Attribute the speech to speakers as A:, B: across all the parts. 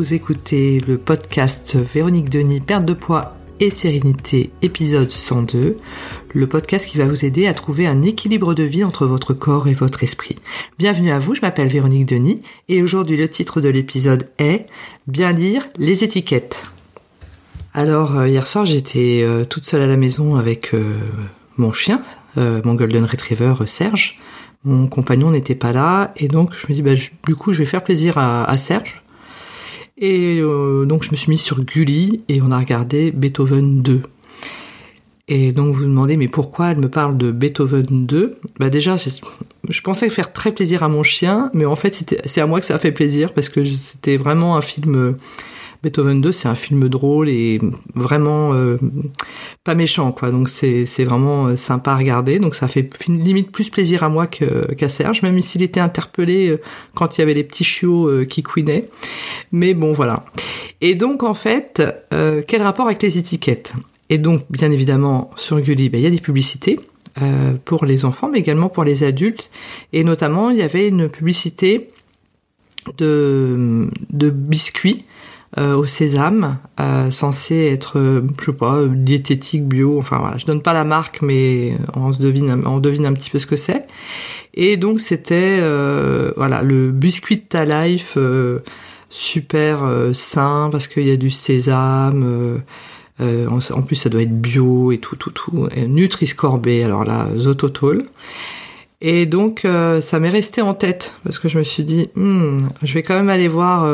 A: vous écoutez le podcast Véronique Denis, perte de poids et sérénité, épisode 102, le podcast qui va vous aider à trouver un équilibre de vie entre votre corps et votre esprit. Bienvenue à vous, je m'appelle Véronique Denis et aujourd'hui le titre de l'épisode est Bien lire les étiquettes. Alors euh, hier soir j'étais euh, toute seule à la maison avec euh, mon chien, mon golden retriever Serge. Mon compagnon n'était pas là et donc je me dis bah, du coup je vais faire plaisir à Serge et euh, donc je me suis mise sur Gulli et on a regardé Beethoven 2. Et donc vous vous demandez mais pourquoi elle me parle de Beethoven 2 Bah déjà je pensais faire très plaisir à mon chien, mais en fait c'est à moi que ça a fait plaisir parce que c'était vraiment un film Beethoven 2, c'est un film drôle et vraiment euh, pas méchant, quoi. Donc c'est vraiment euh, sympa à regarder. Donc ça fait limite plus plaisir à moi qu'à Serge, même s'il était interpellé euh, quand il y avait les petits chiots qui couinaient. Mais bon, voilà. Et donc en fait, quel rapport avec les étiquettes? Et donc, bien évidemment, sur Gulli, ben, il y a des publicités. pour les enfants, mais également pour les adultes. Et notamment, il y avait une publicité de, de biscuits euh, au sésame, euh, censé être, euh, je sais pas, diététique, bio. Enfin voilà, je donne pas la marque, mais on se devine, on devine un petit peu ce que c'est. Et donc c'était, voilà, le biscuit de ta life, super sain parce qu'il y a du sésame. en plus, ça doit être bio et tout, tout, tout. Nutri-Score B, alors là, Zototol. Et donc, ça m'est resté en tête parce que je me suis dit, hmm, je vais quand même aller voir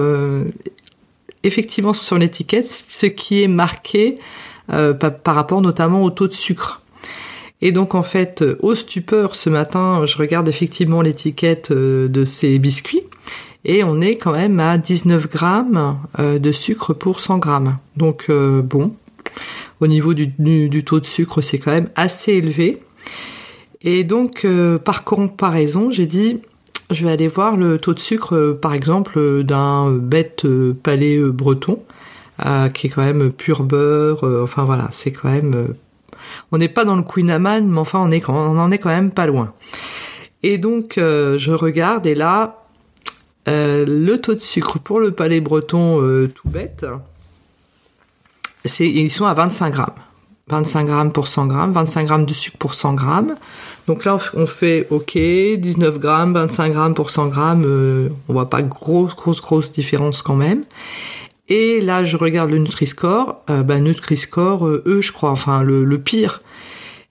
A: effectivement sur l'étiquette ce qui est marqué euh, par, rapport notamment au taux de sucre. Et donc en fait, au stupeur, ce matin, je regarde effectivement l'étiquette euh, de ces biscuits et on est quand même à 19 grammes euh, de sucre pour 100 grammes. Donc bon, au niveau du taux de sucre, c'est quand même assez élevé. Et donc par comparaison, j'ai dit je vais aller voir le taux de sucre, euh, par exemple, d'un bête euh, palais euh, breton, qui est quand même pur beurre. enfin voilà, c'est quand même. on n'est pas dans le Queen mais enfin on, est, on en est quand même pas loin. Et donc je regarde et là, le taux de sucre pour le palais breton tout bête, ils sont à 25 grammes. 25 grammes pour 100 grammes, 25 grammes de sucre pour 100 grammes. Donc là, on fait OK, 19 grammes, 25 grammes pour 100 grammes. Euh, on voit pas grosse, grosse, grosse différence quand même. Et là, je regarde le Nutri-Score. Euh, bah, Nutri-Score, eux, je crois, enfin, le, pire.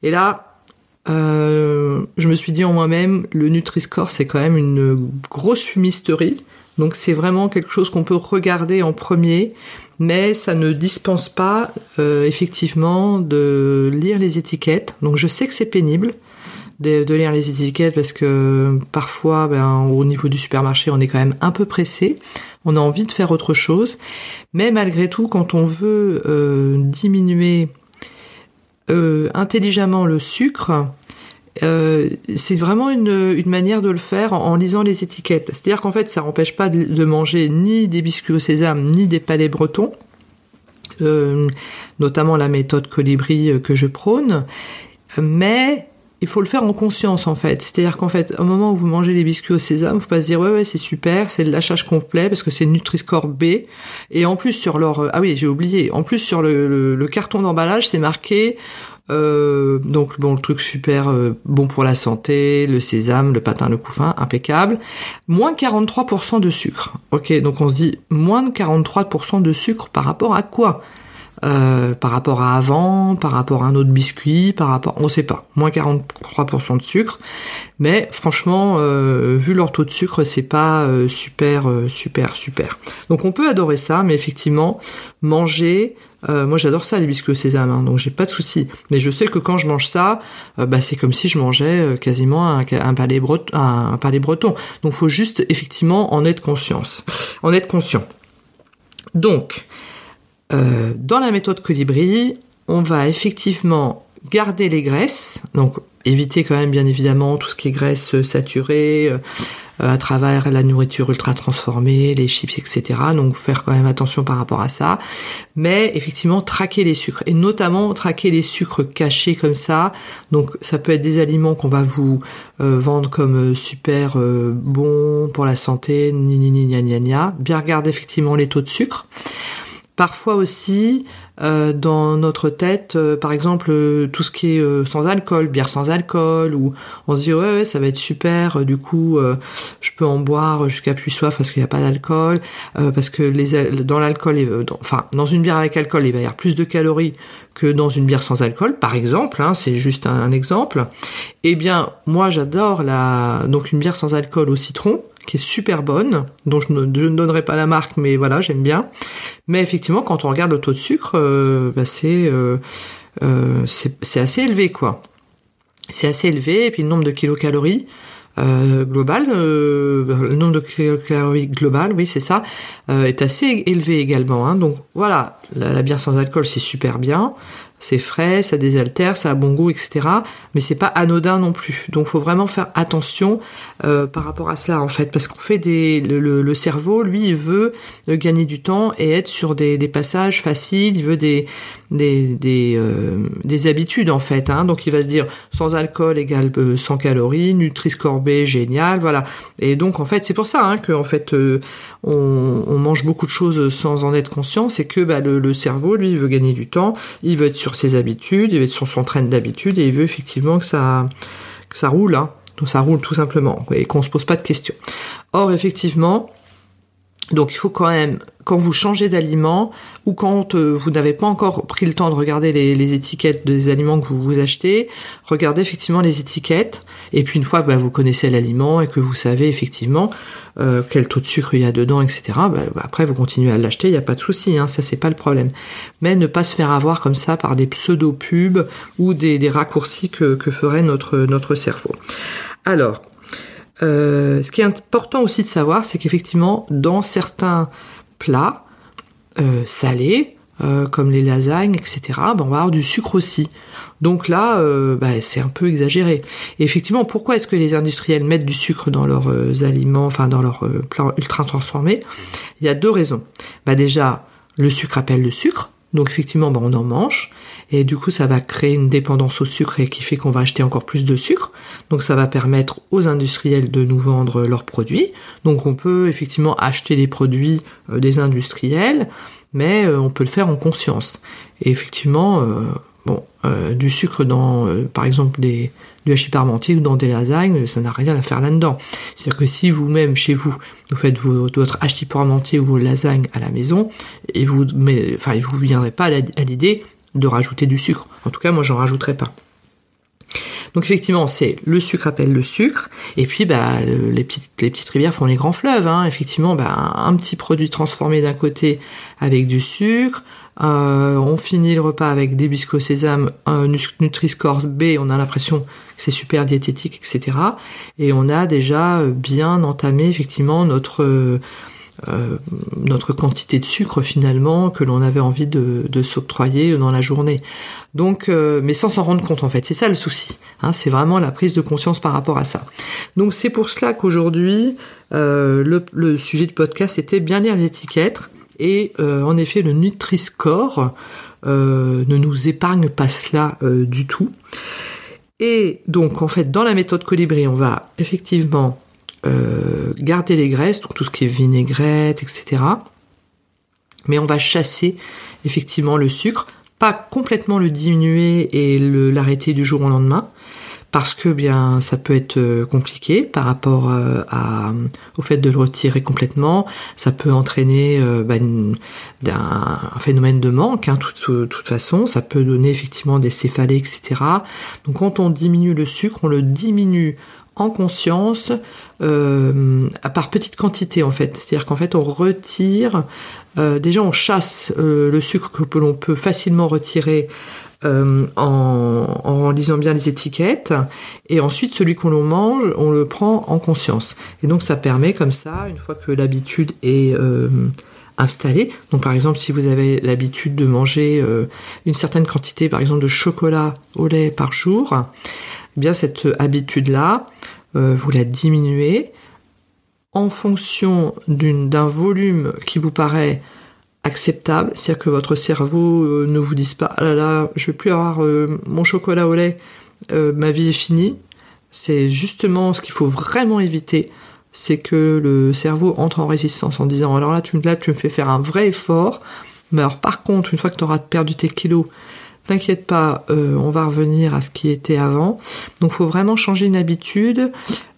A: Et là, euh, je me suis dit en moi-même, le Nutri-Score, c'est quand même une grosse fumisterie. Donc c'est vraiment quelque chose qu'on peut regarder en premier, mais ça ne dispense pas effectivement de lire les étiquettes. Donc je sais que c'est pénible, de, lire les étiquettes parce que parfois, ben, au niveau du supermarché, on est quand même un peu pressé. On a envie de faire autre chose. Mais malgré tout, quand on veut euh, diminuer euh, intelligemment le sucre, euh, c'est vraiment une, manière de le faire en, lisant les étiquettes. C'est-à-dire qu'en fait, ça n'empêche pas de, manger ni des biscuits au sésame, ni des palais bretons, notamment la méthode colibri que je prône, mais il faut le faire en conscience en fait. C'est-à-dire qu'en fait, au moment où vous mangez les biscuits au sésame, faut pas se dire ouais ouais c'est super, c'est de lâchage complet parce que c'est Nutri-Score B. Et en plus sur leur ah oui j'ai oublié, en plus sur le, carton d'emballage c'est marqué euh, donc bon le truc super euh, bon pour la santé, le sésame, le patin, le couffin, impeccable. Moins 43% de sucre. Ok donc on se dit moins de 43% de sucre par rapport à quoi? Euh, par rapport à avant, par rapport à un autre biscuit, par rapport, on sait pas, moins 43% de sucre, mais franchement, euh, vu leur taux de sucre, c'est pas euh, super, super, super. Donc on peut adorer ça, mais effectivement, manger, moi j'adore ça les biscuits au sésame, hein, donc j'ai pas de souci. Mais je sais que quand je mange ça, bah, c'est comme si je mangeais quasiment un, palais breton, un, un faut juste effectivement en être conscience, en être conscient. Donc, euh, dans la méthode colibri, on va effectivement garder les graisses, donc éviter quand même bien évidemment tout ce qui est graisse saturée, à travers la nourriture ultra transformée, les chips, etc. Donc faire quand même attention par rapport à ça. Mais effectivement, traquer les sucres et notamment traquer les sucres cachés comme ça. Donc ça peut être des aliments qu'on va vous vendre comme super bons pour la santé, ni ni ni ni ni Bien regarder effectivement les taux de sucre. Parfois aussi, euh, dans notre tête, euh, par exemple, euh, tout ce qui est sans alcool, bière sans alcool, ou on se dit ouais, ouais ça va être super, du coup je peux en boire jusqu'à plus soif parce qu'il n'y a pas d'alcool, parce que les, dans l'alcool, enfin dans une bière avec alcool, il va y avoir plus de calories que dans une bière sans alcool, par exemple, hein, c'est juste un, un, exemple. Eh bien, moi j'adore la donc une bière sans alcool au citron qui est super bonne, dont je ne, donnerai pas la marque, mais voilà, j'aime bien. Mais effectivement, quand on regarde le taux de sucre, euh, bah euh, euh, c'est c'est assez élevé, quoi. C'est assez élevé, et puis le nombre de kilocalories global, le nombre de kilocalories global, oui, c'est ça, est assez élevé également. Hein. Donc voilà, la bière sans alcool, c'est super bien c'est frais, ça désaltère, ça a bon goût, etc. Mais c'est pas anodin non plus. Donc faut vraiment faire attention euh, par rapport à cela en fait, parce qu'on fait des le, cerveau, lui, il veut gagner du temps et être sur des, des passages faciles. Il veut des des des, euh, des habitudes en fait. Hein. Donc il va se dire sans alcool égale 100 euh, calories, Nutri-Score B génial, voilà. Et donc en fait c'est pour ça hein, en fait euh, on, mange beaucoup de choses sans en être conscient. C'est que bah, le, cerveau lui il veut gagner du temps, il veut être sur ses habitudes, il veut être sur son train d'habitude et il veut effectivement que ça que ça roule. Hein. Donc ça roule tout simplement et qu'on se pose pas de questions. Or effectivement donc il faut quand même, quand vous changez d'aliment ou quand euh, vous n'avez pas encore pris le temps de regarder les, étiquettes des aliments que vous achetez, regardez effectivement les étiquettes. Et puis une fois que bah, vous connaissez l'aliment et que vous savez effectivement euh, quel taux de sucre il y a dedans, etc. Bah, bah, après vous continuez à l'acheter, il n'y a pas de souci, hein, ça c'est pas le problème. Mais ne pas se faire avoir comme ça par des pseudo pubs ou des, raccourcis que, que ferait notre notre cerveau. Alors, euh, ce qui est important aussi de savoir, c'est qu'effectivement, dans certains plats euh, salés, euh, comme les lasagnes, etc., ben, on va avoir du sucre aussi. Donc là, ben, c'est un peu exagéré. Effectivement, pourquoi est-ce que les industriels mettent du sucre dans leurs aliments, enfin dans leurs plats ultra transformés Il y a deux raisons. Ben, déjà, le sucre appelle le sucre, donc effectivement, ben, on en mange et du coup ça va créer une dépendance au sucre et qui fait qu'on va acheter encore plus de sucre. Donc ça va permettre aux industriels de nous vendre leurs produits. Donc on peut effectivement acheter les produits euh, des industriels, mais euh, on peut le faire en conscience. Et effectivement, euh, bon, du sucre dans, par exemple, des, du hachis parmentier ou dans des lasagnes, ça n'a rien à faire là-dedans. C'est-à-dire que si vous-même, chez vous, vous faites votre hachis parmentier ou vos lasagnes à la maison, et vous, mais, vous viendrez pas à l'idée de rajouter du sucre. En tout cas, moi, j'en rajouterai pas. Donc effectivement, c'est le sucre appelle le sucre, et puis bah, les, petites, les petites rivières font les grands fleuves. Hein. Effectivement, bah, un petit produit transformé d'un côté avec du sucre, euh, on finit le repas avec des biscuits au sésame, un Nutri-Score B, on a l'impression que c'est super diététique, etc. Et on a déjà bien entamé effectivement notre euh, notre quantité de sucre finalement que l'on avait envie de, s'octroyer dans la journée. Donc, euh, mais sans s'en rendre compte en fait, c'est ça le souci. Hein, c'est vraiment la prise de conscience par rapport à ça. Donc c'est pour cela qu'aujourd'hui euh, le, le, sujet du podcast était bien lire les étiquettes et en effet le Nutri-Score ne nous épargne pas cela du tout. Et donc en fait dans la méthode Colibri, on va effectivement euh, garder les graisses, donc tout ce qui est vinaigrette, etc. Mais on va chasser effectivement le sucre, pas complètement le diminuer et l'arrêter du jour au lendemain, parce que bien ça peut être euh, compliqué par rapport euh, au fait de le retirer complètement. Ça peut entraîner bah, un phénomène de manque, hein, toute, toute façon. Ça peut donner effectivement des céphalées, etc. Donc quand on diminue le sucre, on le diminue en conscience euh, par petite quantité en fait. C'est-à-dire qu'en fait on retire, euh, déjà on chasse euh, le sucre que l'on peut facilement retirer euh, en, en, lisant bien les étiquettes et ensuite celui qu'on mange on le prend en conscience. Et donc ça permet comme ça, une fois que l'habitude est installée, donc par exemple si vous avez l'habitude de manger une certaine quantité par exemple de chocolat au lait par jour, eh bien cette habitude là euh, vous la diminuez en fonction d'un volume qui vous paraît acceptable, c'est-à-dire que votre cerveau euh, ne vous dise pas ah là là, je vais plus avoir euh, mon chocolat au lait, euh, ma vie est finie. C'est justement ce qu'il faut vraiment éviter, c'est que le cerveau entre en résistance en disant alors là tu, là, tu me fais faire un vrai effort, mais alors par contre une fois que tu auras perdu tes kilos, T'inquiète pas, euh, on va revenir à ce qui était avant. Donc faut vraiment changer une habitude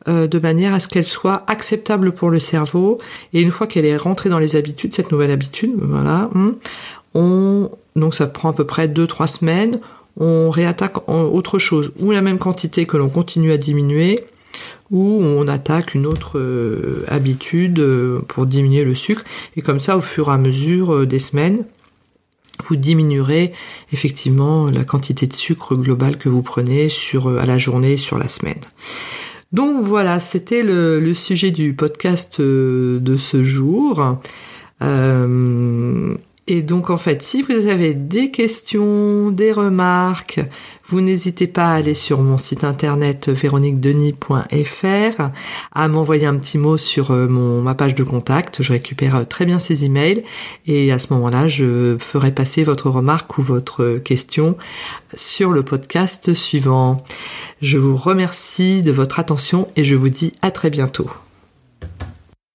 A: euh, de manière à ce qu'elle soit acceptable pour le cerveau. Et une fois qu'elle est rentrée dans les habitudes, cette nouvelle habitude, voilà, hmm, on donc ça prend à peu près 2-3 semaines, on réattaque en autre chose, ou la même quantité que l'on continue à diminuer, ou on attaque une autre euh, habitude pour diminuer le sucre. Et comme ça, au fur et à mesure des semaines, vous diminuerez effectivement la quantité de sucre globale que vous prenez sur euh, à la journée, sur la semaine. Donc voilà, c'était le, sujet du podcast euh, de ce jour. Euh, et donc en fait, si vous avez des questions, des remarques, vous n'hésitez pas à aller sur mon site internet véroniquedenis.fr, à m'envoyer un petit mot sur euh, mon, ma page de contact. Je récupère euh, très bien ces emails et à ce moment-là, je ferai passer votre remarque ou votre question sur le podcast suivant. Je vous remercie de votre attention et je vous dis à très bientôt.